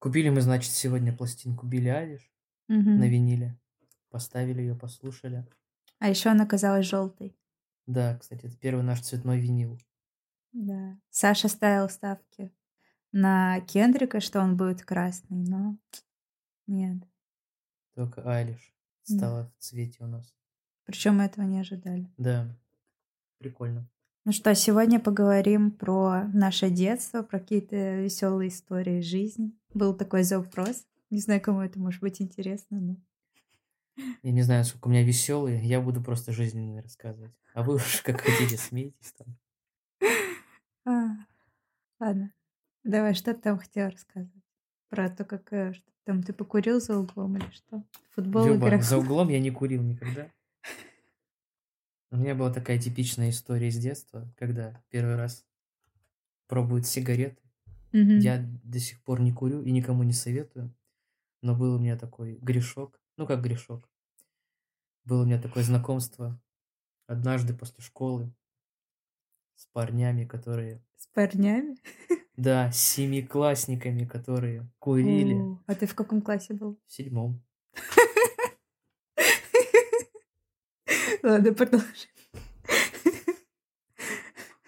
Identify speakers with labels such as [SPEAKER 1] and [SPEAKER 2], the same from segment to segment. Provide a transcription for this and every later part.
[SPEAKER 1] Купили мы, значит, сегодня пластинку Билли Айлиш на
[SPEAKER 2] Мгм.
[SPEAKER 1] виниле. Поставили ее, послушали.
[SPEAKER 2] А еще она казалась желтой.
[SPEAKER 1] Да, кстати, это первый наш цветной винил.
[SPEAKER 2] Да. Саша ставил ставки на Кендрика, что он будет красный, но нет.
[SPEAKER 1] Только Айлиш
[SPEAKER 2] Да.
[SPEAKER 1] стала в цвете у нас.
[SPEAKER 2] Причем мы этого не ожидали.
[SPEAKER 1] Да, прикольно.
[SPEAKER 2] Ну что, сегодня поговорим про наше детство, про какие-то веселые истории из жизни. Был такой запрос. Не знаю, кому это может быть интересно, но...
[SPEAKER 1] Я не знаю, сколько у меня веселые, я буду просто жизненные рассказывать. А вы уж как хотите, смейтесь там.
[SPEAKER 2] А, ладно. Давай, что ты там хотела рассказывать? Про то, как э, что там ты покурил за углом или что? Футбол
[SPEAKER 1] Люба,
[SPEAKER 2] играл?
[SPEAKER 1] за углом я не курил никогда. У меня была такая типичная история из детства, когда первый раз пробуют сигареты.
[SPEAKER 2] Мгм.
[SPEAKER 1] Я до сих пор не курю и никому не советую. Но был у меня такой грешок. Ну, как грешок. Было у меня такое знакомство однажды после школы с парнями, которые...
[SPEAKER 2] С парнями?
[SPEAKER 1] Да, с семиклассниками, которые курили
[SPEAKER 2] О, А ты в каком классе был?
[SPEAKER 1] в седьмом.
[SPEAKER 2] Ладно, продолжи.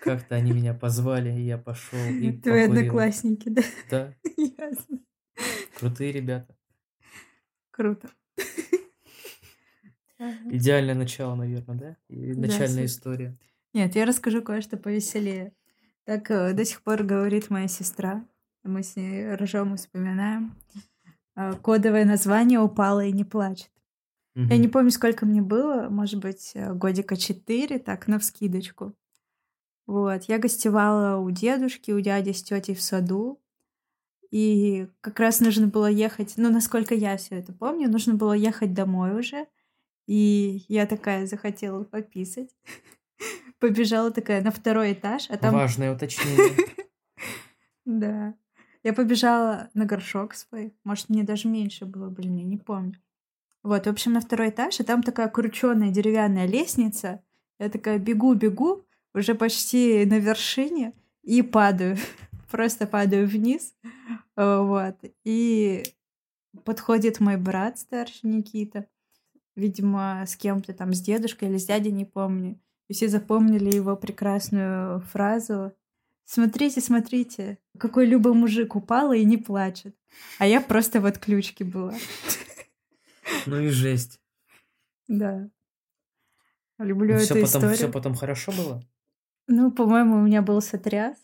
[SPEAKER 1] Как-то они меня позвали, и я пошел и
[SPEAKER 2] Твои
[SPEAKER 1] покурил.
[SPEAKER 2] одноклассники, да?
[SPEAKER 1] Да,
[SPEAKER 2] Ясно.
[SPEAKER 1] крутые ребята.
[SPEAKER 2] Круто.
[SPEAKER 1] Идеальное начало, наверное, да? И
[SPEAKER 2] Да,
[SPEAKER 1] начальная
[SPEAKER 2] супер.
[SPEAKER 1] история.
[SPEAKER 2] Нет, я расскажу кое-что повеселее. Так э, до сих пор говорит моя сестра. Мы с ней ржем и вспоминаем. Э, Кодовое название «Упала и не плачет». Я не помню, сколько мне было, может быть, э, годика четыре, так, на вскидочку. Вот, я гостевала у дедушки, у дяди с тетей в саду, и как раз нужно было ехать, ну, насколько я все это помню, нужно было ехать домой уже, и я такая захотела пописать, побежала такая на второй этаж, а там...
[SPEAKER 1] Важное уточнение.
[SPEAKER 2] Да. Я побежала на горшок свой. Может, мне даже меньше было, блин, я не помню. Вот, в общем, на второй этаж, и там такая крученая деревянная лестница. Я такая бегу-бегу, уже почти на вершине, и падаю. Просто падаю вниз. Э, Вот. И подходит мой брат старший, Никита. Видимо, с кем-то там, с дедушкой или с дядей, не помню. И все запомнили его прекрасную фразу Смотрите, смотрите, какой любой мужик упал и не плачет. А я просто в отключке была.
[SPEAKER 1] Ну и жесть.
[SPEAKER 2] Да. Люблю эту историю.
[SPEAKER 1] все потом хорошо было?
[SPEAKER 2] Ну, по-моему, у меня был сотряс.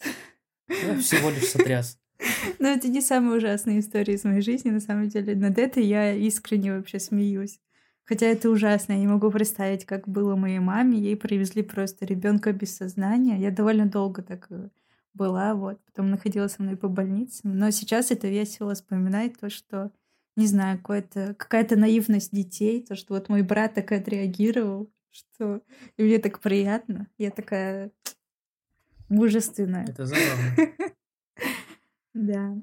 [SPEAKER 1] Ну, всего лишь сотряс.
[SPEAKER 2] Но это не самая ужасная история из моей жизни, на самом деле. Над этой я искренне вообще смеюсь. Хотя это ужасно. Я не могу представить, как было моей маме. Ей привезли просто ребенка без сознания. Я довольно долго так э, была, вот. Потом находилась со мной по больницам. Но сейчас это весело вспоминать, то, что, не знаю, какая-то наивность детей, то, что вот мой брат так отреагировал, что и мне так приятно. Я такая мужественная.
[SPEAKER 1] Это забавно.
[SPEAKER 2] Да.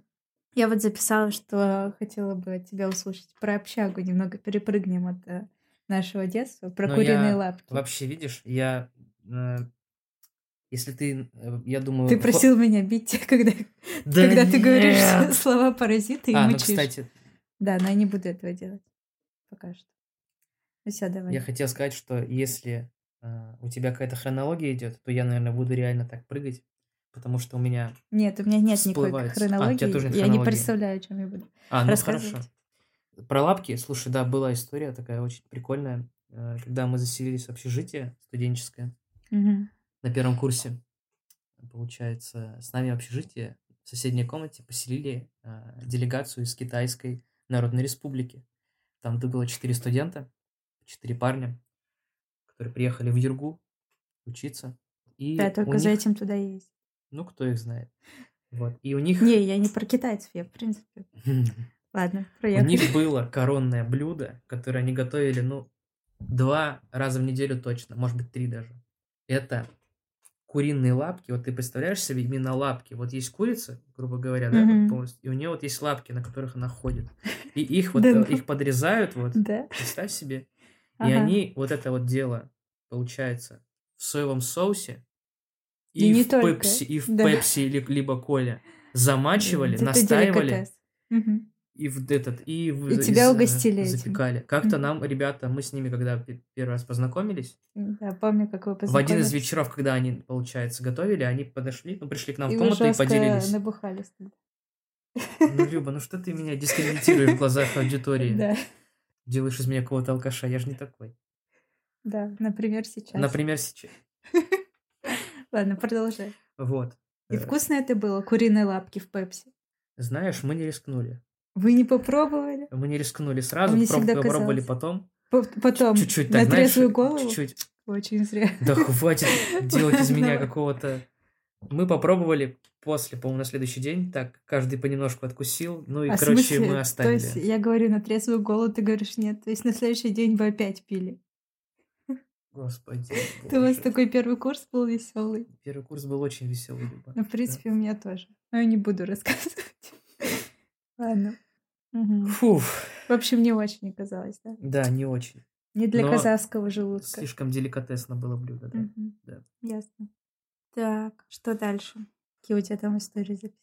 [SPEAKER 2] Я вот записала, что хотела бы тебя услышать про общагу. Немного перепрыгнем от э, нашего детства. Про
[SPEAKER 1] Но
[SPEAKER 2] куриные
[SPEAKER 1] я
[SPEAKER 2] лапки.
[SPEAKER 1] Вообще, видишь, я... э, Если ты, э, я думаю...
[SPEAKER 2] Ты просил меня бить, когда,
[SPEAKER 1] Да
[SPEAKER 2] когда ты говоришь
[SPEAKER 1] нет!
[SPEAKER 2] слова паразиты и
[SPEAKER 1] А, ну,
[SPEAKER 2] мычишь.
[SPEAKER 1] кстати,
[SPEAKER 2] Да, но я не буду этого делать. Пока что. Ну все, давай.
[SPEAKER 1] я хотел сказать, что если э, у тебя какая-то хронология идет, то я, наверное, буду реально так прыгать, потому что у меня...
[SPEAKER 2] Нет, у меня нет никакой
[SPEAKER 1] всплывает. А, у
[SPEAKER 2] хронологии.
[SPEAKER 1] тебя тоже нет
[SPEAKER 2] я не
[SPEAKER 1] хронологии.
[SPEAKER 2] представляю, о чем я буду.
[SPEAKER 1] А, ну хорошо. Про лапки, слушай, да, была история такая очень прикольная, э, когда мы заселились в общежитие студенческое
[SPEAKER 2] Мгм.
[SPEAKER 1] на первом курсе. Получается, с нами в общежитие в соседней комнате поселили э, делегацию из Китайской Народной Республики. Там было четыре студента, четыре парня, которые приехали в Юргу учиться. И
[SPEAKER 2] Да,
[SPEAKER 1] у
[SPEAKER 2] только за
[SPEAKER 1] них-
[SPEAKER 2] этим туда есть.
[SPEAKER 1] Ну, кто их знает. Вот. И у них...
[SPEAKER 2] Не, я не про китайцев, я в принципе. Ладно,
[SPEAKER 1] У
[SPEAKER 2] проехали.
[SPEAKER 1] них было коронное блюдо, которое они готовили, ну, два раза в неделю точно, может быть, три даже. Это куриные лапки. Вот ты представляешь себе именно лапки. Вот есть курица, грубо говоря, да, вот
[SPEAKER 2] Мгм.
[SPEAKER 1] полностью, и у нее вот есть лапки, на которых она ходит. И их вот, э,
[SPEAKER 2] ну.
[SPEAKER 1] их подрезают, вот, представь себе. И они вот это вот дело, получается, в соевом соусе
[SPEAKER 2] И
[SPEAKER 1] в пепси, и в пепси ли- либо коле замачивали, настаивали. И в этот, и, в,
[SPEAKER 2] И тебя
[SPEAKER 1] из,
[SPEAKER 2] угостили этим.
[SPEAKER 1] запекали. Как-то
[SPEAKER 2] Мгм.
[SPEAKER 1] нам, ребята, мы с ними, когда пе- первый раз познакомились,
[SPEAKER 2] Да, помню, как вы
[SPEAKER 1] в один из
[SPEAKER 2] познакомились.
[SPEAKER 1] вечеров, когда они, получается, готовили, они подошли, ну, пришли к нам
[SPEAKER 2] И
[SPEAKER 1] в комнату и поделились.
[SPEAKER 2] набухались.
[SPEAKER 1] Ну, Люба, ну что ты меня дискредитируешь в глазах аудитории?
[SPEAKER 2] Да,
[SPEAKER 1] Делаешь из меня какого-то алкаша, я же не такой.
[SPEAKER 2] да, например, сейчас.
[SPEAKER 1] Например, сейчас.
[SPEAKER 2] Ладно, продолжай.
[SPEAKER 1] Вот.
[SPEAKER 2] И
[SPEAKER 1] Э,
[SPEAKER 2] вкусно это было, куриные лапки в пепси.
[SPEAKER 1] Знаешь, мы не рискнули.
[SPEAKER 2] Вы не попробовали?
[SPEAKER 1] Мы не рискнули сразу,
[SPEAKER 2] мне
[SPEAKER 1] проб-
[SPEAKER 2] всегда
[SPEAKER 1] попробовали потом.
[SPEAKER 2] По- Потом,
[SPEAKER 1] Чуть-чуть
[SPEAKER 2] на
[SPEAKER 1] так, знаешь,
[SPEAKER 2] трезвую голову?
[SPEAKER 1] чуть-чуть.
[SPEAKER 2] Очень зря.
[SPEAKER 1] Да хватит делать из меня какого-то... Мы попробовали после, по-моему, на следующий день, так каждый понемножку откусил, ну и,
[SPEAKER 2] А
[SPEAKER 1] короче,
[SPEAKER 2] смысле?
[SPEAKER 1] мы
[SPEAKER 2] То
[SPEAKER 1] оставили.
[SPEAKER 2] есть я говорю на трезвую голову, ты говоришь нет. То есть на следующий день вы опять пили.
[SPEAKER 1] Господи,
[SPEAKER 2] Ты у вас такой первый курс был веселый.
[SPEAKER 1] Первый курс был очень веселый, Люба.
[SPEAKER 2] Ну, в принципе, у меня тоже. Но я не буду рассказывать. Ладно. Мгм.
[SPEAKER 1] Фух,
[SPEAKER 2] В общем, не очень оказалось, да?
[SPEAKER 1] да, не очень.
[SPEAKER 2] Не для
[SPEAKER 1] Но
[SPEAKER 2] казахского желудка.
[SPEAKER 1] Слишком деликатесно было блюдо, да.
[SPEAKER 2] Мгм.
[SPEAKER 1] да.
[SPEAKER 2] Ясно. Так, что дальше? Какие у тебя там истории записаны?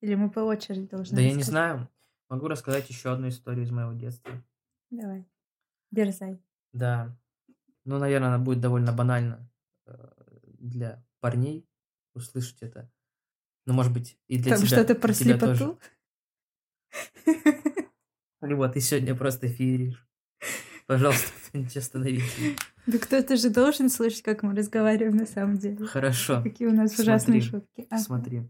[SPEAKER 2] Или мы по очереди должны
[SPEAKER 1] Да я не знаю. Могу рассказать еще одну историю из моего детства.
[SPEAKER 2] Давай. Дерзай.
[SPEAKER 1] Да. Ну, наверное, она будет довольно банально э, для парней услышать это. Ну, может быть, и для
[SPEAKER 2] Там
[SPEAKER 1] тебя.
[SPEAKER 2] что-то про
[SPEAKER 1] тоже. Люба, ты сегодня просто фееришь. Пожалуйста, кто-нибудь остановите.
[SPEAKER 2] Да кто-то же должен слышать, как мы разговариваем на самом деле.
[SPEAKER 1] Хорошо.
[SPEAKER 2] Какие у нас ужасные
[SPEAKER 1] Смотри,
[SPEAKER 2] шутки. Ага.
[SPEAKER 1] Смотри.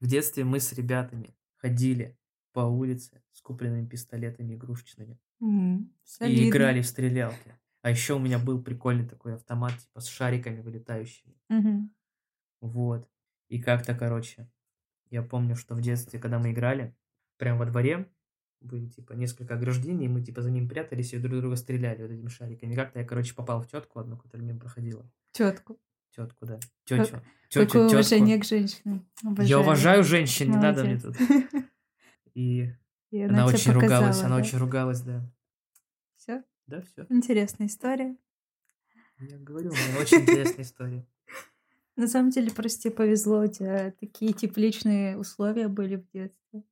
[SPEAKER 1] В детстве мы с ребятами ходили по улице с купленными пистолетами игрушечными
[SPEAKER 2] М,
[SPEAKER 1] и играли в стрелялки. А еще у меня был прикольный такой автомат, типа с шариками вылетающими.
[SPEAKER 2] Мгм.
[SPEAKER 1] Вот. И как-то, короче, я помню, что в детстве, когда мы играли, прям во дворе были, типа, несколько ограждений, и мы, типа, за ним прятались и друг друга стреляли вот этими шариками. Как-то я, короче, попал в тетку одну, которая мимо проходила.
[SPEAKER 2] Тетку.
[SPEAKER 1] Тетку, да. Тетю.
[SPEAKER 2] Какое
[SPEAKER 1] Тетю,
[SPEAKER 2] уважение к женщинам.
[SPEAKER 1] Я уважаю женщин, не надо мне тут. И
[SPEAKER 2] И
[SPEAKER 1] она очень ругалась, она очень ругалась, да.
[SPEAKER 2] Всё?
[SPEAKER 1] Да, все.
[SPEAKER 2] Интересная история.
[SPEAKER 1] Я говорю, у меня очень интересная история.
[SPEAKER 2] На самом деле, просто тебе повезло, у тебя такие тепличные условия были в детстве.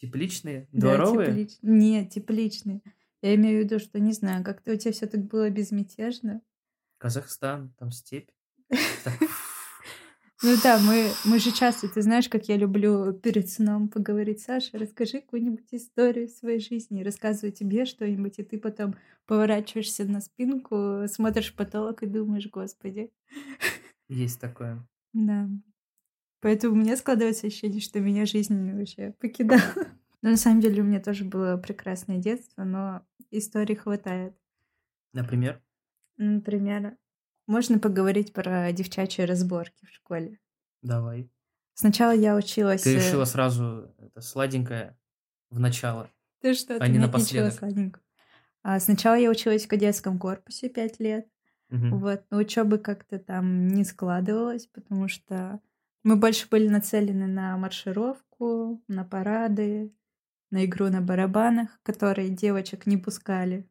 [SPEAKER 1] Тепличные,
[SPEAKER 2] Да,
[SPEAKER 1] дворовые.
[SPEAKER 2] теплич- Нет, тепличные. Я имею в виду, что, не знаю, как-то у тебя все так было безмятежно.
[SPEAKER 1] Казахстан, там степь.
[SPEAKER 2] Ну да, мы, мы же часто, ты знаешь, как я люблю перед сном поговорить, Саша, расскажи какую-нибудь историю своей жизни, рассказываю тебе что-нибудь, и ты потом поворачиваешься на спинку, смотришь в потолок и думаешь, господи.
[SPEAKER 1] Есть такое.
[SPEAKER 2] Да. Поэтому у меня складывается ощущение, что меня жизнь вообще покидала. Но на самом деле у меня тоже было прекрасное детство, но историй хватает.
[SPEAKER 1] Например,
[SPEAKER 2] Например, можно поговорить про девчачьи разборки в школе.
[SPEAKER 1] давай.
[SPEAKER 2] Сначала я училась...
[SPEAKER 1] Ты
[SPEAKER 2] э,
[SPEAKER 1] решила сразу это сладенькое в начало.
[SPEAKER 2] Ты что,
[SPEAKER 1] а
[SPEAKER 2] ты
[SPEAKER 1] не напоследок.
[SPEAKER 2] ничего сладенького. А сначала я училась в кадетском корпусе пять лет.
[SPEAKER 1] Мгм.
[SPEAKER 2] Вот, но учебы как-то там не складывалось, потому что мы больше были нацелены на маршировку, на парады, на игру на барабанах, которые девочек не пускали.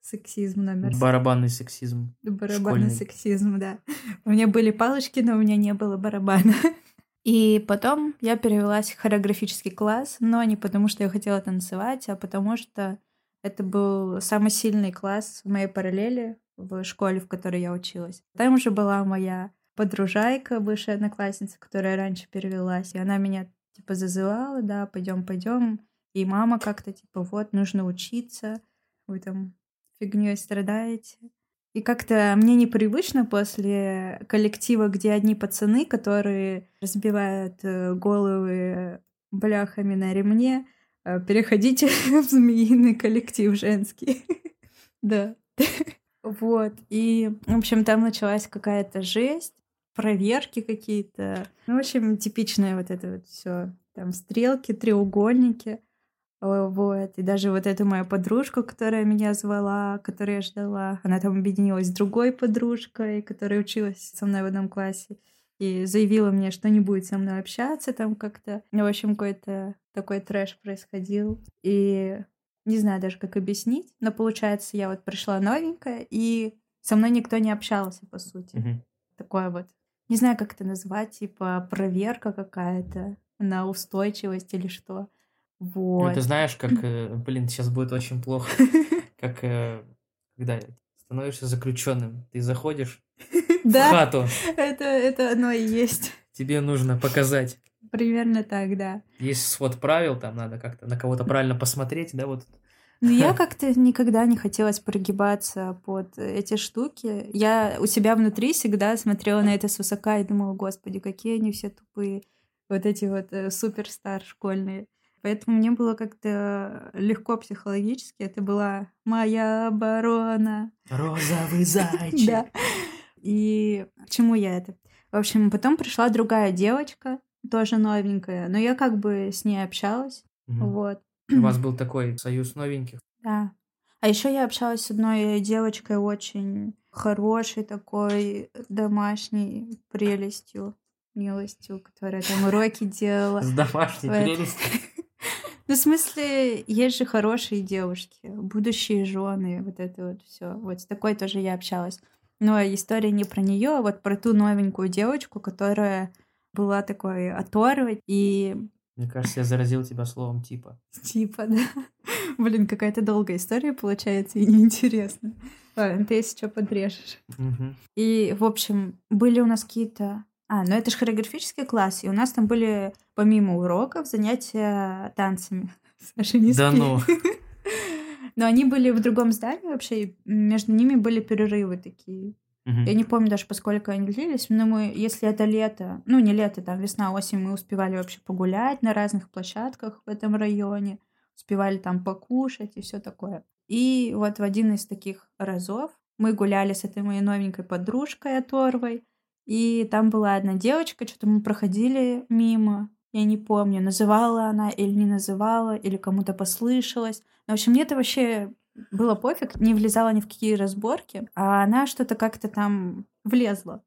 [SPEAKER 2] Сексизм номер с-
[SPEAKER 1] Барабанный сексизм.
[SPEAKER 2] Барабанный
[SPEAKER 1] школьный.
[SPEAKER 2] сексизм, да. У меня были палочки, но у меня не было барабана. И потом я перевелась в хореографический класс, но не потому, что я хотела танцевать, а потому что это был самый сильный класс в моей параллели в школе, в которой я училась. Там уже была моя подружайка, бывшая одноклассница, которая раньше перевелась, и она меня типа зазывала, да, пойдем, пойдем. И мама как-то типа вот нужно учиться, вы там фигней страдаете. И как-то мне непривычно после коллектива, где одни пацаны, которые разбивают э, головы бляхами на ремне, э, переходить в змеиный коллектив женский. Да. Вот. И, в общем, там началась какая-то жесть, проверки какие-то. Ну, в общем, типичное вот это вот все. Там стрелки, треугольники. Вот. И даже вот эту мою подружку, которая меня звала, которую я ждала, она там объединилась с другой подружкой, которая училась со мной в одном классе, и заявила мне, что не будет со мной общаться там как-то. Ну, в общем, какой-то такой трэш происходил. И не знаю даже, как объяснить, но получается, я вот пришла новенькая, и со мной никто не общался, по сути.
[SPEAKER 1] Мгм.
[SPEAKER 2] Такое вот, не знаю, как это назвать, типа проверка какая-то на устойчивость или что.
[SPEAKER 1] Ну,
[SPEAKER 2] Вот.
[SPEAKER 1] ты знаешь, как, э, блин, сейчас будет очень плохо, как э, когда становишься заключенным, ты заходишь в хату,
[SPEAKER 2] это, это оно и есть.
[SPEAKER 1] тебе нужно показать.
[SPEAKER 2] Примерно так, да.
[SPEAKER 1] Есть свод правил, там надо как-то на кого-то правильно посмотреть, да, вот.
[SPEAKER 2] Но я как-то никогда не хотелось прогибаться под эти штуки. Я у себя внутри всегда смотрела на это свысока и думала, господи, какие они все тупые. Вот эти вот э, суперстар школьные. Поэтому мне было как-то легко психологически. Это была моя оборона.
[SPEAKER 1] Розовый зайчик.
[SPEAKER 2] Да. И к чему я это? В общем, потом пришла другая девочка, тоже новенькая, но я как бы с ней общалась. Вот.
[SPEAKER 1] У вас был такой союз новеньких.
[SPEAKER 2] Да. А еще я общалась с одной девочкой очень хорошей такой домашней прелестью, милостью, которая там уроки делала.
[SPEAKER 1] С домашней прелестью.
[SPEAKER 2] Ну, в смысле, есть же хорошие девушки, будущие жены, вот это вот все. Вот с такой тоже я общалась. Но история не про нее, а вот про ту новенькую девочку, которая была такой оторвой и
[SPEAKER 1] Мне кажется, я заразил тебя словом типа.
[SPEAKER 2] типа, да. Блин, какая-то долгая история получается и неинтересная. Ладно, ты если что подрежешь. И, в общем, были у нас какие-то... А, ну это же хореографический класс, и у нас там были, помимо уроков, занятия танцами. Саша, не
[SPEAKER 1] Да
[SPEAKER 2] спи.
[SPEAKER 1] ну.
[SPEAKER 2] Но они были в другом здании вообще, и между ними были перерывы такие.
[SPEAKER 1] Мгм.
[SPEAKER 2] Я не помню даже, поскольку они длились, но мы, если это лето, ну не лето, там весна, осень, мы успевали вообще погулять на разных площадках в этом районе, успевали там покушать и все такое. И вот в один из таких разов мы гуляли с этой моей новенькой подружкой Оторвой, и там была одна девочка, что-то мы проходили мимо, я не помню, называла она или не называла, или кому-то послышалось. Но, в общем, мне это вообще было пофиг, не влезала ни в какие разборки, а она что-то как-то там влезла.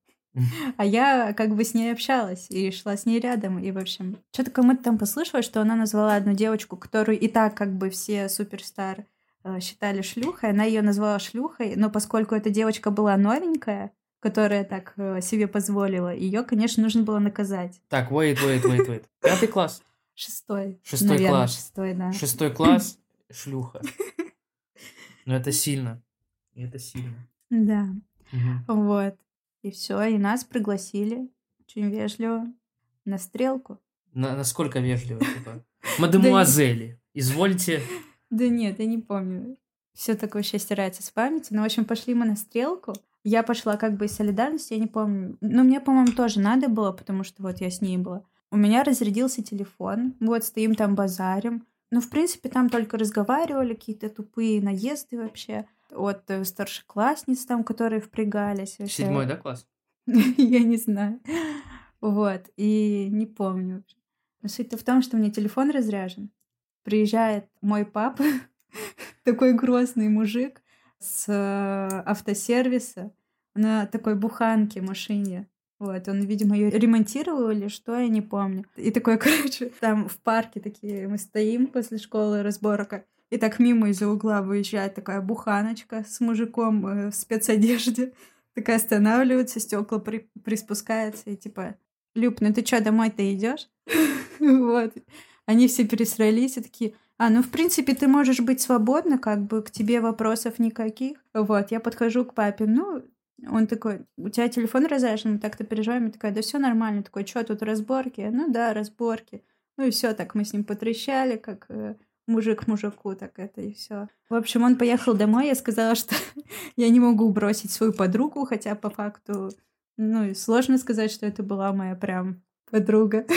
[SPEAKER 2] А я как бы с ней общалась и шла с ней рядом, и, в общем, что-то кому-то там послышалось, что она назвала одну девочку, которую и так как бы все суперстар э, считали шлюхой, она ее назвала шлюхой, но поскольку эта девочка была новенькая, которая так э, себе позволила, ее, конечно, нужно было наказать.
[SPEAKER 1] Так, wait, wait, wait, wait. Пятый класс.
[SPEAKER 2] Шестой.
[SPEAKER 1] Шестой
[SPEAKER 2] наверное,
[SPEAKER 1] класс.
[SPEAKER 2] Шестой, да.
[SPEAKER 1] Шестой класс. Шлюха. Ну это сильно. И Это сильно.
[SPEAKER 2] Да.
[SPEAKER 1] Мгм.
[SPEAKER 2] Вот. И все, и нас пригласили очень вежливо на стрелку.
[SPEAKER 1] На- Насколько вежливо, типа. Мадемуазели, извольте.
[SPEAKER 2] Да нет, я не помню. Все так вообще стирается с памяти. Ну, в общем, пошли мы на стрелку. Я пошла как бы из солидарности, я не помню. Ну, мне, по-моему, тоже надо было, потому что вот я с ней была. У меня разрядился телефон. Вот стоим там базарим. Ну, в принципе, там только разговаривали, какие-то тупые наезды вообще от э, старшеклассниц там, которые впрягались. вообще.
[SPEAKER 1] Седьмой, да, класс?
[SPEAKER 2] Я не знаю. Вот. И не помню. Но суть-то в том, что у меня телефон разряжен. Приезжает мой папа, такой грозный мужик с э, автосервиса на такой буханке машине. Вот, он, видимо, ее ремонтировал или что, я не помню. И такой, короче, там в парке такие мы стоим после школы разборка, и так мимо из-за угла выезжает такая буханочка с мужиком э, в спецодежде. Такая останавливается, стекла при, приспускается и типа, Люб, ну ты что, домой-то идешь? Вот. Они все пересрались и такие, а, ну, в принципе, ты можешь быть свободна, как бы к тебе вопросов никаких. Вот, я подхожу к папе, ну, он такой, у тебя телефон разряжен, мы так-то переживаем. Я такая, да все нормально. Такой, что тут разборки? Ну да, разборки. Ну и все, так мы с ним потрещали, как э, мужик мужику, так это и все. В общем, он поехал домой, я сказала, что я не могу бросить свою подругу, хотя по факту, ну и сложно сказать, что это была моя прям подруга.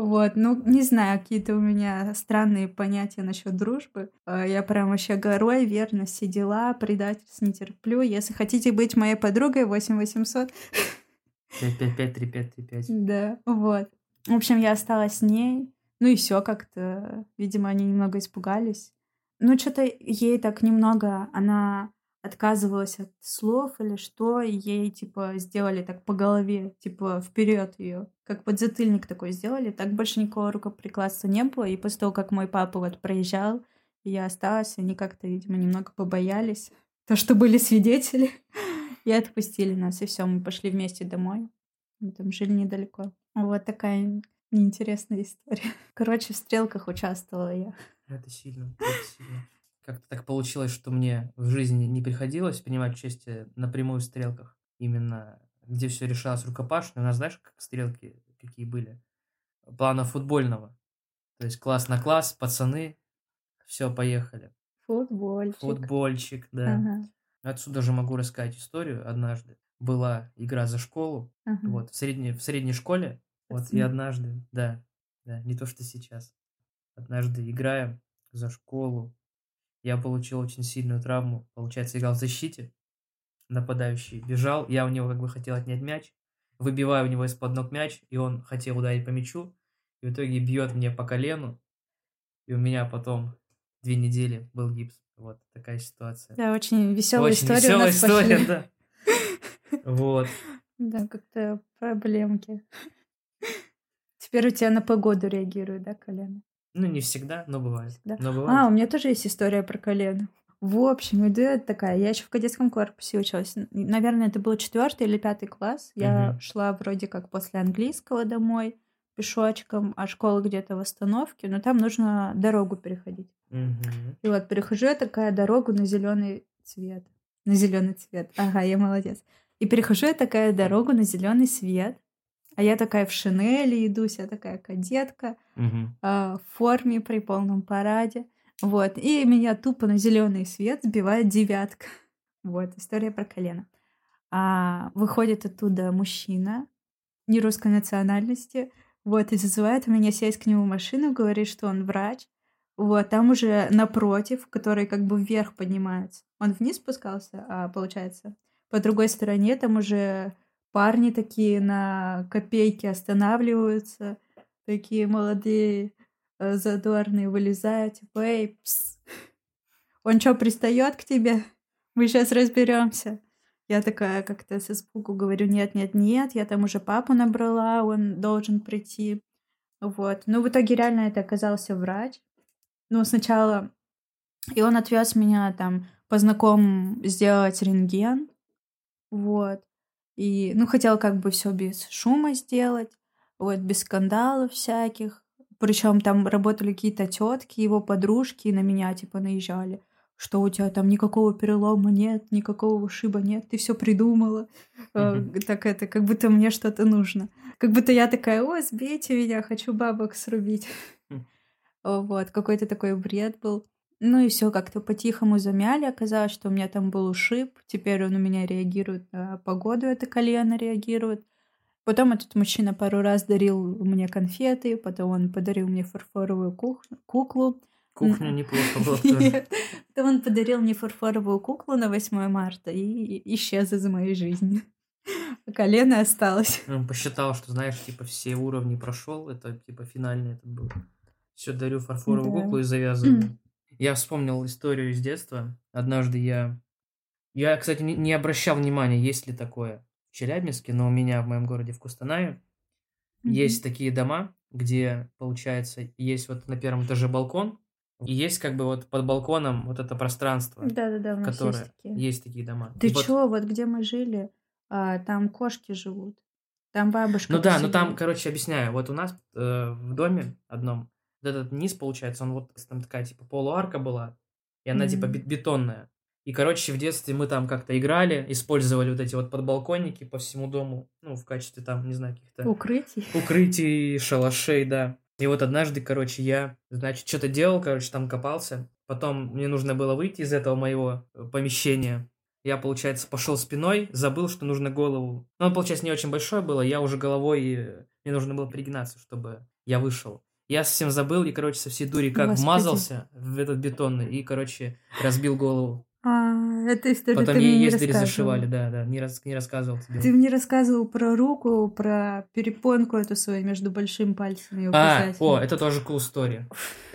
[SPEAKER 2] Вот, ну, не знаю, какие-то у меня странные понятия насчет дружбы. Э, Я прям вообще горой, верность, все дела, предательств не терплю. Если хотите быть моей подругой, 8800.
[SPEAKER 1] 555-3535.
[SPEAKER 2] Да, вот. В общем, я осталась с ней. Ну и все как-то. Видимо, они немного испугались. Ну, что-то ей так немного, она отказывалась от слов или что, и ей, типа, сделали так по голове, типа, вперед ее, как подзатыльник такой сделали, так больше никакого рукоприкладства не было, и после того, как мой папа вот проезжал, я осталась, они как-то, видимо, немного побоялись, то, что были свидетели, и отпустили нас, и все, мы пошли вместе домой, мы там жили недалеко. Вот такая Неинтересная история. Короче, в стрелках участвовала я.
[SPEAKER 1] Это сильно, это сильно. Как-то так получилось, что мне в жизни не приходилось принимать участие напрямую в стрелках. Именно где все решалось рукопашно. У нас, знаешь, как стрелки какие были? Плана футбольного. То есть класс на класс, пацаны, все, поехали.
[SPEAKER 2] Футбольчик.
[SPEAKER 1] Футбольчик, да.
[SPEAKER 2] Ага,
[SPEAKER 1] Отсюда же могу рассказать историю. Однажды была игра за школу,
[SPEAKER 2] ага.
[SPEAKER 1] вот, в средней, в средней школе, вот, и однажды, да, да, не то, что сейчас. Однажды играем за школу, я получил очень сильную травму, получается, играл в защите, нападающий бежал, я у него как бы хотел отнять мяч, выбиваю у него из-под ног мяч, и он хотел ударить по мячу, и в итоге бьет мне по колену, и у меня потом две недели был гипс. Вот такая ситуация.
[SPEAKER 2] Да, очень веселая
[SPEAKER 1] Очень
[SPEAKER 2] история
[SPEAKER 1] веселая
[SPEAKER 2] нас
[SPEAKER 1] история,
[SPEAKER 2] пошли.
[SPEAKER 1] да. Вот.
[SPEAKER 2] Да, как-то проблемки. Теперь у тебя на погоду реагирует, да, колено?
[SPEAKER 1] Ну, не всегда, но бывает.
[SPEAKER 2] Всегда.
[SPEAKER 1] Но
[SPEAKER 2] А,
[SPEAKER 1] бывает.
[SPEAKER 2] у меня тоже есть история про колено. В общем, иду я такая. Я еще в кадетском корпусе училась. Наверное, это был четвертый или пятый класс. Я
[SPEAKER 1] Мгм.
[SPEAKER 2] шла вроде как после английского домой пешочком, а школа где-то в остановке, но там нужно дорогу переходить.
[SPEAKER 1] Мгм.
[SPEAKER 2] И вот перехожу я такая дорогу на зеленый цвет. На зеленый цвет. Ага, я молодец. И перехожу я такая дорогу на зеленый свет. А я такая в шинели иду, вся такая кадетка а, в форме при полном параде. Вот. И меня тупо на зеленый свет сбивает девятка. Вот, история про колено. А, выходит оттуда мужчина не русской национальности, вот, и зазывает меня сесть к нему в машину, говорит, что он врач. Вот, там уже напротив, который как бы вверх поднимается. Он вниз спускался, а получается, по другой стороне там уже парни такие на копейки останавливаются, такие молодые, э, задорные, вылезают, типа, эй, пс, он что, пристает к тебе? Мы сейчас разберемся. Я такая как-то с испугу говорю, нет, нет, нет, я там уже папу набрала, он должен прийти. Вот. Ну, в итоге реально это оказался врач. Ну, сначала... И он отвез меня там по знакомым сделать рентген. Вот. И, ну, хотел как бы все без шума сделать, вот, без скандалов всяких. Причем там работали какие-то тетки, его подружки, и на меня типа наезжали, что у тебя там никакого перелома нет, никакого ушиба нет, ты все придумала. Э. Так это, как будто мне что-то нужно. Как будто я такая, о, сбейте меня, хочу бабок срубить. Вот, какой-то такой бред был. Ну и все как-то по-тихому замяли. Оказалось, что у меня там был ушиб. Теперь он у меня реагирует на погоду, это колено реагирует. Потом этот мужчина пару раз дарил мне конфеты, потом он подарил мне фарфоровую кух- куклу.
[SPEAKER 1] Кухня неплохо была тоже.
[SPEAKER 2] Потом он подарил мне фарфоровую куклу на 8 марта и исчез из моей жизни. Колено осталось.
[SPEAKER 1] Он посчитал, что, знаешь, типа все уровни прошел, это типа финальный этот был. Все, дарю фарфоровую куклу и завязываю. Я вспомнил историю из детства. Однажды я... Я, кстати, не, обращал внимания, есть ли такое в Челябинске, но у меня в моем городе в Кустанае есть такие дома, где, получается, есть вот на первом этаже балкон, и есть как бы вот под балконом вот это пространство,
[SPEAKER 2] Да-да-да,
[SPEAKER 1] которое...
[SPEAKER 2] есть такие.
[SPEAKER 1] Есть такие дома.
[SPEAKER 2] Ты
[SPEAKER 1] И вот-
[SPEAKER 2] чё, вот где мы жили, а, там кошки живут. Там бабушка
[SPEAKER 1] Ну да, ну там, короче, объясняю. Вот у нас э, в доме одном, вот этот низ, получается, он вот там такая, типа, полуарка была, и она, типа,
[SPEAKER 2] Мгм.
[SPEAKER 1] бет- бетонная. И, короче, в детстве мы там как-то играли, использовали вот эти вот подбалконники по всему дому, ну, в качестве там, не знаю, каких-то
[SPEAKER 2] Укрытий.
[SPEAKER 1] укрытий, шалашей, да. И вот однажды, короче, я, значит, что-то делал, короче, там копался. Потом мне нужно было выйти из этого моего э, помещения. Я, получается, пошел спиной, забыл, что нужно голову. Ну, получается, не очень большое было. Я уже головой, э, мне нужно было пригнаться, чтобы я вышел. Я совсем забыл и, короче, со всей дури как
[SPEAKER 2] Господи.
[SPEAKER 1] вмазался в этот бетонный и, короче, разбил голову.
[SPEAKER 2] А, эта история
[SPEAKER 1] Потом
[SPEAKER 2] ты
[SPEAKER 1] ей
[SPEAKER 2] мне не
[SPEAKER 1] ездили, зашивали, да, да, не, рас- не рассказывал тебе.
[SPEAKER 2] Ты мне рассказывал про руку, про перепонку эту свою между большим пальцем и
[SPEAKER 1] А,
[SPEAKER 2] указательным.
[SPEAKER 1] о, это тоже cool story.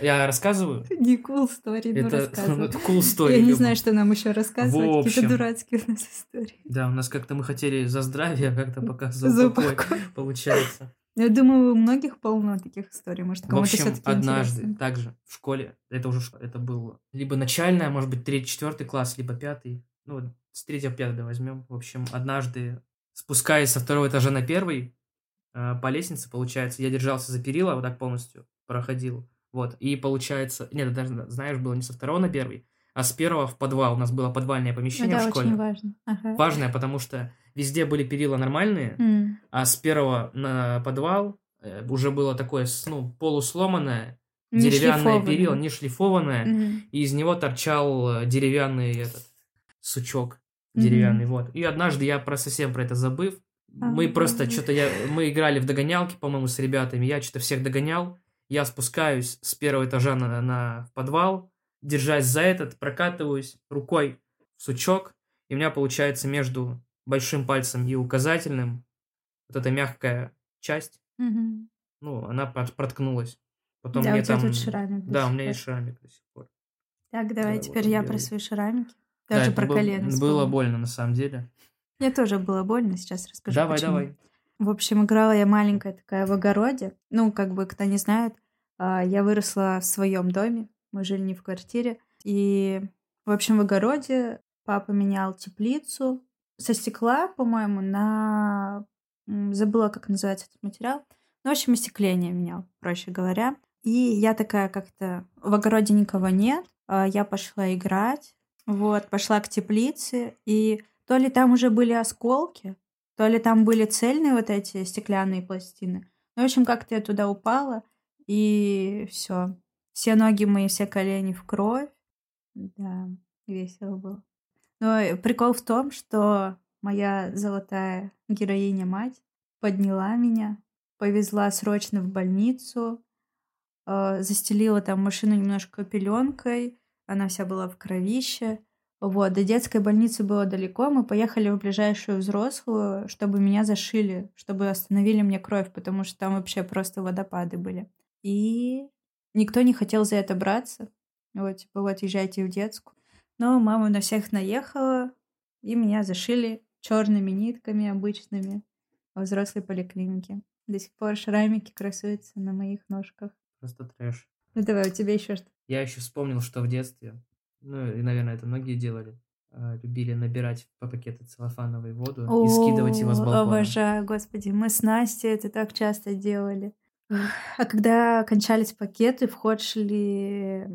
[SPEAKER 1] Я рассказываю?
[SPEAKER 2] Не cool story, но
[SPEAKER 1] Это,
[SPEAKER 2] рассказывай.
[SPEAKER 1] это cool story.
[SPEAKER 2] Я не знаю, что нам еще рассказывать. Какие-то дурацкие у нас истории.
[SPEAKER 1] Да, у нас как-то мы хотели за здравие, а как-то пока за
[SPEAKER 2] За
[SPEAKER 1] упокой. получается.
[SPEAKER 2] Я думаю, у многих полно таких историй. Может,
[SPEAKER 1] В
[SPEAKER 2] кому-то
[SPEAKER 1] общем,
[SPEAKER 2] все-таки
[SPEAKER 1] однажды
[SPEAKER 2] интересно.
[SPEAKER 1] также в школе, это уже это было либо начальная, может быть, третий, четвертый класс, либо пятый. Ну, с третьего в пятый возьмем. В общем, однажды, спускаясь со второго этажа на первый, э, по лестнице, получается, я держался за перила, вот так полностью проходил. Вот, и получается, нет, даже, знаешь, было не со второго на первый, а с первого в подвал. У нас было подвальное помещение
[SPEAKER 2] Это
[SPEAKER 1] в школе.
[SPEAKER 2] очень важно. Ага.
[SPEAKER 1] Важное, потому что везде были перила нормальные,
[SPEAKER 2] М.
[SPEAKER 1] а с первого на подвал э, уже было такое, ну, полусломанное, деревянное перила, не шлифованное,
[SPEAKER 2] Мгм.
[SPEAKER 1] и из него торчал э, деревянный этот сучок деревянный, вот. И однажды я про совсем про это забыв, мы
[SPEAKER 2] А.
[SPEAKER 1] просто что-то я мы играли в догонялки, по-моему, с ребятами, я что-то всех догонял, я спускаюсь с первого этажа на, на подвал, держась за этот, прокатываюсь рукой в сучок, и у меня получается между большим пальцем и указательным вот эта мягкая часть,
[SPEAKER 2] Мгм.
[SPEAKER 1] ну, она прот- проткнулась. Потом
[SPEAKER 2] Да,
[SPEAKER 1] мне
[SPEAKER 2] у тебя
[SPEAKER 1] там...
[SPEAKER 2] тут шрамик
[SPEAKER 1] Да, у меня есть шрамик до сих пор.
[SPEAKER 2] Так, давай
[SPEAKER 1] Да,
[SPEAKER 2] теперь
[SPEAKER 1] вот
[SPEAKER 2] я
[SPEAKER 1] белый.
[SPEAKER 2] про свои шрамики.
[SPEAKER 1] Да,
[SPEAKER 2] Даже
[SPEAKER 1] это
[SPEAKER 2] про
[SPEAKER 1] был-
[SPEAKER 2] колено.
[SPEAKER 1] Было
[SPEAKER 2] вспомнила.
[SPEAKER 1] больно, на самом деле.
[SPEAKER 2] Мне тоже было больно, сейчас расскажу.
[SPEAKER 1] давай,
[SPEAKER 2] почему.
[SPEAKER 1] давай.
[SPEAKER 2] В общем, играла я маленькая такая в огороде. Ну, как бы, кто не знает, а, я выросла в своем доме. Мы жили не в квартире. И, в общем, в огороде папа менял теплицу со стекла, по-моему, на... Забыла, как называется этот материал. Ну, в общем, остекление менял, проще говоря. И я такая как-то... В огороде никого нет. а, Я пошла играть. Вот, пошла к теплице. И то ли там уже были осколки, то ли там были цельные вот эти стеклянные пластины. Ну, в общем, как-то я туда упала, и все. Все ноги мои, все колени в кровь. Да, весело было. Но э, прикол в том, что моя золотая героиня-мать подняла меня, повезла срочно в больницу, э, застелила там машину немножко пеленкой, она вся была в кровище. Вот, до детской больницы было далеко, мы поехали в ближайшую взрослую, чтобы меня зашили, чтобы остановили мне кровь, потому что там вообще просто водопады были. И никто не хотел за это браться. Вот, типа, вот, езжайте в детскую. Но мама на всех наехала, и меня зашили черными нитками обычными во взрослой поликлинике. До сих пор шрамики красуются на моих ножках.
[SPEAKER 1] Просто трэш.
[SPEAKER 2] Ну давай, у тебя еще что?
[SPEAKER 1] Я еще вспомнил, что в детстве, ну и, наверное, это многие делали, а, любили набирать по пакету целлофановой воду и скидывать его с балкона.
[SPEAKER 2] Обожаю, господи, мы с Настей это так часто делали. А когда кончались пакеты, в ход шли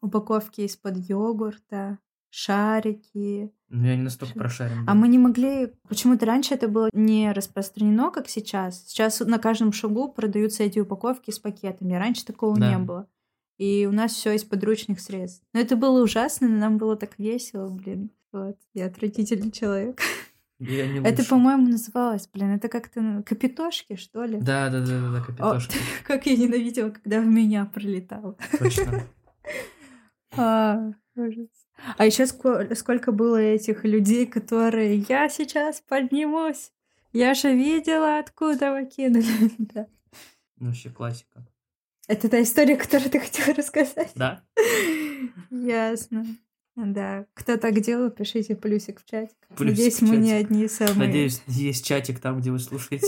[SPEAKER 2] упаковки из-под йогурта, шарики.
[SPEAKER 1] Ну, я не настолько прошарен.
[SPEAKER 2] А
[SPEAKER 1] был.
[SPEAKER 2] мы не могли... Почему-то раньше это было не распространено, как сейчас. Сейчас на каждом шагу продаются эти упаковки с пакетами. Раньше такого
[SPEAKER 1] Да.
[SPEAKER 2] не было. И у нас все из подручных средств. Но это было ужасно, но нам было так весело, блин. Вот, я отвратительный человек.
[SPEAKER 1] Я не
[SPEAKER 2] Это, по-моему, называлось, блин, это как-то ну, капитошки, что ли?
[SPEAKER 1] Да, да, да, да, да, капитошка.
[SPEAKER 2] Как я ненавидела, когда в меня пролетало.
[SPEAKER 1] Точно.
[SPEAKER 2] А, ужас. А еще сколько, сколько было этих людей, которые я сейчас поднимусь. Я же видела, откуда вы кинули. Да.
[SPEAKER 1] Ну, Вообще классика.
[SPEAKER 2] Это та история, которую ты хотела рассказать?
[SPEAKER 1] Да?
[SPEAKER 2] Ясно. Да. Кто так делал, пишите плюсик в чатик.
[SPEAKER 1] Плюсик
[SPEAKER 2] Надеюсь,
[SPEAKER 1] в
[SPEAKER 2] мы не
[SPEAKER 1] чатик.
[SPEAKER 2] одни самые.
[SPEAKER 1] Надеюсь, есть чатик там, где вы слушаете.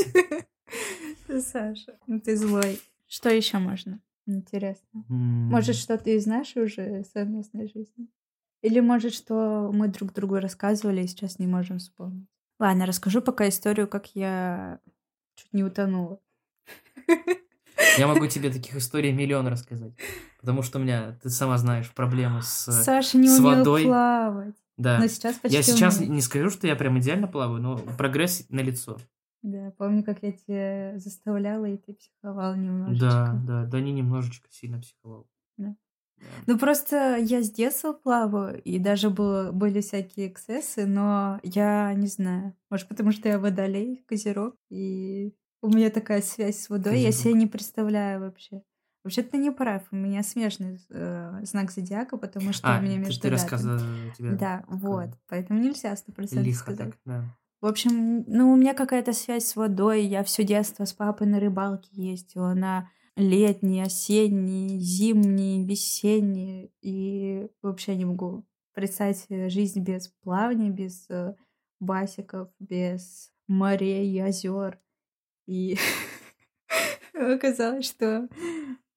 [SPEAKER 2] Саша, ну ты злой. Что еще можно? Интересно. Может, что-то из нашей уже совместной жизни? Или может, что мы друг другу рассказывали и сейчас не можем вспомнить? Ладно, расскажу пока историю, как я чуть не утонула.
[SPEAKER 1] Я могу тебе таких историй миллион рассказать. Потому что у меня, ты сама знаешь, проблемы с...
[SPEAKER 2] Саша не
[SPEAKER 1] с
[SPEAKER 2] умел
[SPEAKER 1] водой.
[SPEAKER 2] плавать.
[SPEAKER 1] Да.
[SPEAKER 2] Но сейчас почти
[SPEAKER 1] Я сейчас
[SPEAKER 2] умеет.
[SPEAKER 1] не скажу, что я прям идеально плаваю, но прогресс на лицо.
[SPEAKER 2] Да, помню, как я тебя заставляла, и ты психовал немножечко.
[SPEAKER 1] Да, да, да, не немножечко сильно психовал.
[SPEAKER 2] Ну, просто я с детства плаваю, и даже было, были всякие эксцессы, но я не знаю. Может, потому что я водолей, козерог, и у меня такая связь с водой, я
[SPEAKER 1] Козерог.
[SPEAKER 2] себе не представляю вообще. Вообще ты не прав, у меня смежный э, знак зодиака, потому что
[SPEAKER 1] А,
[SPEAKER 2] у меня
[SPEAKER 1] ты,
[SPEAKER 2] между
[SPEAKER 1] ты
[SPEAKER 2] датами.
[SPEAKER 1] рассказывала тебе.
[SPEAKER 2] Да, вот. Поэтому нельзя сто процентов сказать.
[SPEAKER 1] так, да.
[SPEAKER 2] В общем, ну, у меня какая-то связь с водой. Я все детство с папой на рыбалке ездила на летние, осенние, зимние, весенние. И вообще не могу представить себе жизнь без плавания, без э, басиков, без морей и озер. И оказалось, что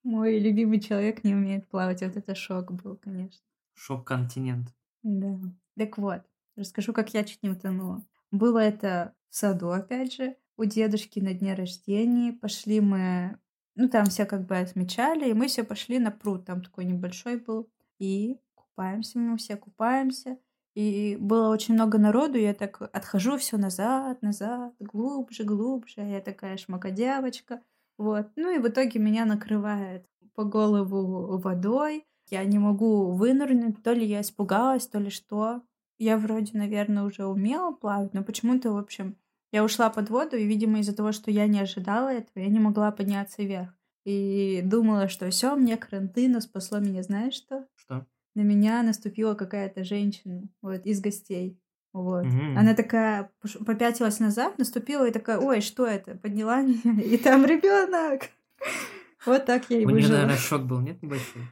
[SPEAKER 2] мой любимый человек не умеет плавать. Вот это шок был, конечно.
[SPEAKER 1] Шок-континент.
[SPEAKER 2] Да. Так вот, расскажу, как я чуть не утонула. Было это в саду, опять же. у дедушки на дне рождения. Пошли мы, ну там все как бы отмечали, и мы все пошли на пруд, там такой небольшой был. И купаемся, мы все купаемся. И было очень много народу, я так отхожу все назад, назад, глубже, глубже. Я такая шмакодявочка. Вот. Ну и в итоге меня накрывает по голову водой. Я не могу вынырнуть, то ли я испугалась, то ли что. Я вроде, наверное, уже умела плавать, но почему-то, в общем, я ушла под воду, и, видимо, из-за того, что я не ожидала этого, я не могла подняться вверх. И думала, что все, мне карантина спасло меня, знаешь что?
[SPEAKER 1] Что?
[SPEAKER 2] На меня наступила какая-то женщина, вот, из гостей. Вот.
[SPEAKER 1] Мгм.
[SPEAKER 2] Она такая попятилась назад, наступила и такая, ой, что это? Подняла меня, и там ребенок. Вот так я и
[SPEAKER 1] У нее,
[SPEAKER 2] выжила.
[SPEAKER 1] наверное, шок был, нет, небольшой?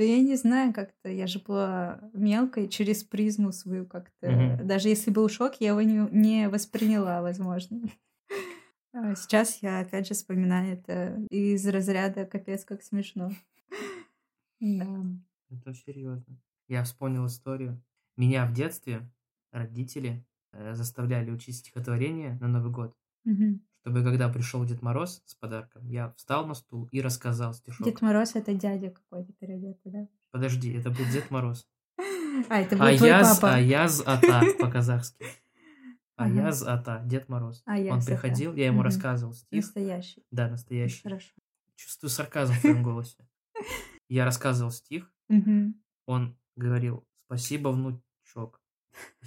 [SPEAKER 2] Да я не знаю, как-то я же была мелкой через призму свою как-то.
[SPEAKER 1] Мгм.
[SPEAKER 2] Даже если был шок, я его не, не восприняла, возможно. А Сейчас я опять же вспоминаю это из разряда капец как смешно. Да.
[SPEAKER 1] Это серьезно. Я вспомнил историю. Меня в детстве родители э, заставляли учить стихотворение на Новый год,
[SPEAKER 2] Мгм.
[SPEAKER 1] Чтобы когда пришел Дед Мороз с подарком, я встал на стул и рассказал стишок.
[SPEAKER 2] Дед Мороз это дядя какой-то переодетый, да?
[SPEAKER 1] Подожди, это был Дед Мороз.
[SPEAKER 2] А, это был твой
[SPEAKER 1] Аяз,
[SPEAKER 2] папа.
[SPEAKER 1] Аяз Ата по-казахски.
[SPEAKER 2] Ага.
[SPEAKER 1] Аяз Ата, Дед Мороз.
[SPEAKER 2] Аяз
[SPEAKER 1] Он
[SPEAKER 2] Ата.
[SPEAKER 1] приходил, я ему рассказывал стих.
[SPEAKER 2] Настоящий.
[SPEAKER 1] Да, настоящий.
[SPEAKER 2] Хорошо.
[SPEAKER 1] Чувствую сарказм в твоем голосе. Я рассказывал стих, он говорил «Спасибо, внучок».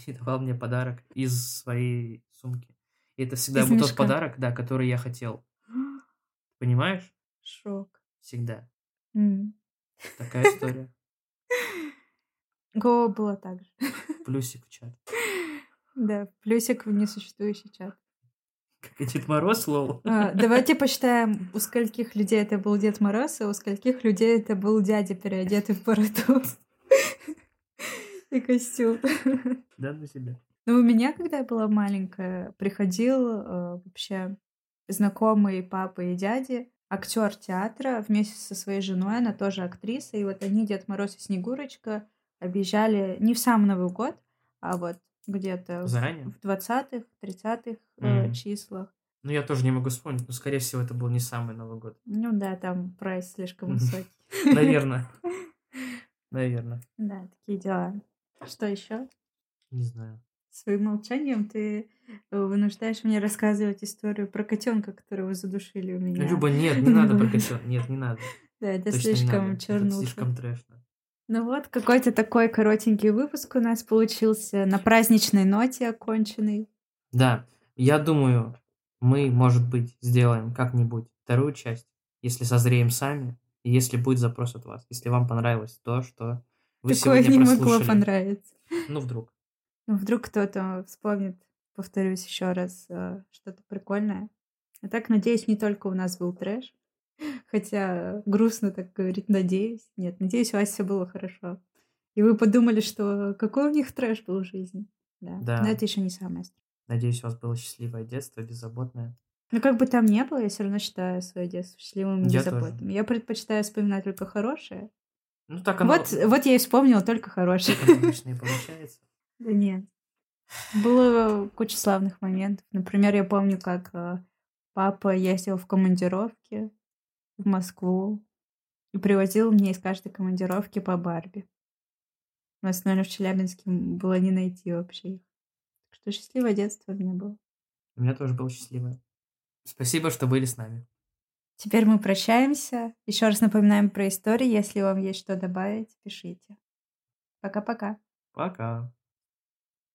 [SPEAKER 1] И давал мне подарок из своей сумки. И это всегда
[SPEAKER 2] Из
[SPEAKER 1] был тот
[SPEAKER 2] мешка.
[SPEAKER 1] подарок, да, который я хотел. Понимаешь?
[SPEAKER 2] Шок.
[SPEAKER 1] Всегда.
[SPEAKER 2] М.
[SPEAKER 1] Такая история.
[SPEAKER 2] Го было так же.
[SPEAKER 1] Плюсик в чат.
[SPEAKER 2] Да, плюсик в несуществующий чат.
[SPEAKER 1] Как и Дед Мороз, лол.
[SPEAKER 2] А, давайте посчитаем, у скольких людей это был Дед Мороз, а у скольких людей это был дядя, переодетый в бороду и костюм.
[SPEAKER 1] Да, на себя.
[SPEAKER 2] Ну, у меня, когда я была маленькая, приходил э, вообще знакомый папы и дяди, актер театра вместе со своей женой, она тоже актриса, и вот они, Дед Мороз и Снегурочка, объезжали не в сам Новый год, а вот где-то в-
[SPEAKER 1] Заранее?
[SPEAKER 2] в 20-х, 30-х э,
[SPEAKER 1] Мгм.
[SPEAKER 2] числах.
[SPEAKER 1] Ну, я тоже не могу вспомнить, но, скорее всего, это был не самый Новый год.
[SPEAKER 2] Ну да, там прайс слишком высокий.
[SPEAKER 1] Наверное. Наверное.
[SPEAKER 2] Да, такие дела. Что еще?
[SPEAKER 1] Не знаю.
[SPEAKER 2] Своим молчанием ты э, вынуждаешь меня рассказывать историю про котенка, которого задушили у меня.
[SPEAKER 1] Люба, нет, не надо про котенка. Нет, не надо.
[SPEAKER 2] Да, это
[SPEAKER 1] Точно
[SPEAKER 2] слишком чернуха.
[SPEAKER 1] слишком трэшно.
[SPEAKER 2] Ну вот, какой-то такой коротенький выпуск у нас получился на праздничной ноте оконченный.
[SPEAKER 1] Да, я думаю, мы, может быть, сделаем как-нибудь вторую часть, если созреем сами, и если будет запрос от вас, если вам понравилось то, что вы
[SPEAKER 2] Такое
[SPEAKER 1] сегодня
[SPEAKER 2] не могло
[SPEAKER 1] прослушали.
[SPEAKER 2] понравиться.
[SPEAKER 1] Ну, вдруг.
[SPEAKER 2] Ну, вдруг кто-то вспомнит, повторюсь еще раз, э, что-то прикольное. А так, надеюсь, не только у нас был трэш. Хотя грустно так говорить, надеюсь. Нет, надеюсь, у вас все было хорошо. И вы подумали, что какой у них трэш был в жизни. Да.
[SPEAKER 1] Да.
[SPEAKER 2] Но это еще не самое страшное.
[SPEAKER 1] Надеюсь, у вас было счастливое детство, беззаботное.
[SPEAKER 2] Ну, как бы там ни было, я все равно считаю свое детство счастливым и
[SPEAKER 1] Я
[SPEAKER 2] беззаботным. Я предпочитаю вспоминать только хорошее.
[SPEAKER 1] Ну, так оно,
[SPEAKER 2] Вот, вот я и вспомнила только хорошее.
[SPEAKER 1] так оно обычно и получается.
[SPEAKER 2] Да нет. Было куча славных моментов. Например, я помню, как э, папа ездил в командировки в Москву и привозил мне из каждой командировки по Барби. У нас, наверное, в Челябинске было не найти вообще их. Так что счастливое детство у меня было.
[SPEAKER 1] У меня тоже было счастливое. Спасибо, что были с нами.
[SPEAKER 2] Теперь мы прощаемся. Еще раз напоминаем про истории. Если вам есть что добавить, пишите. Пока-пока.
[SPEAKER 1] Пока.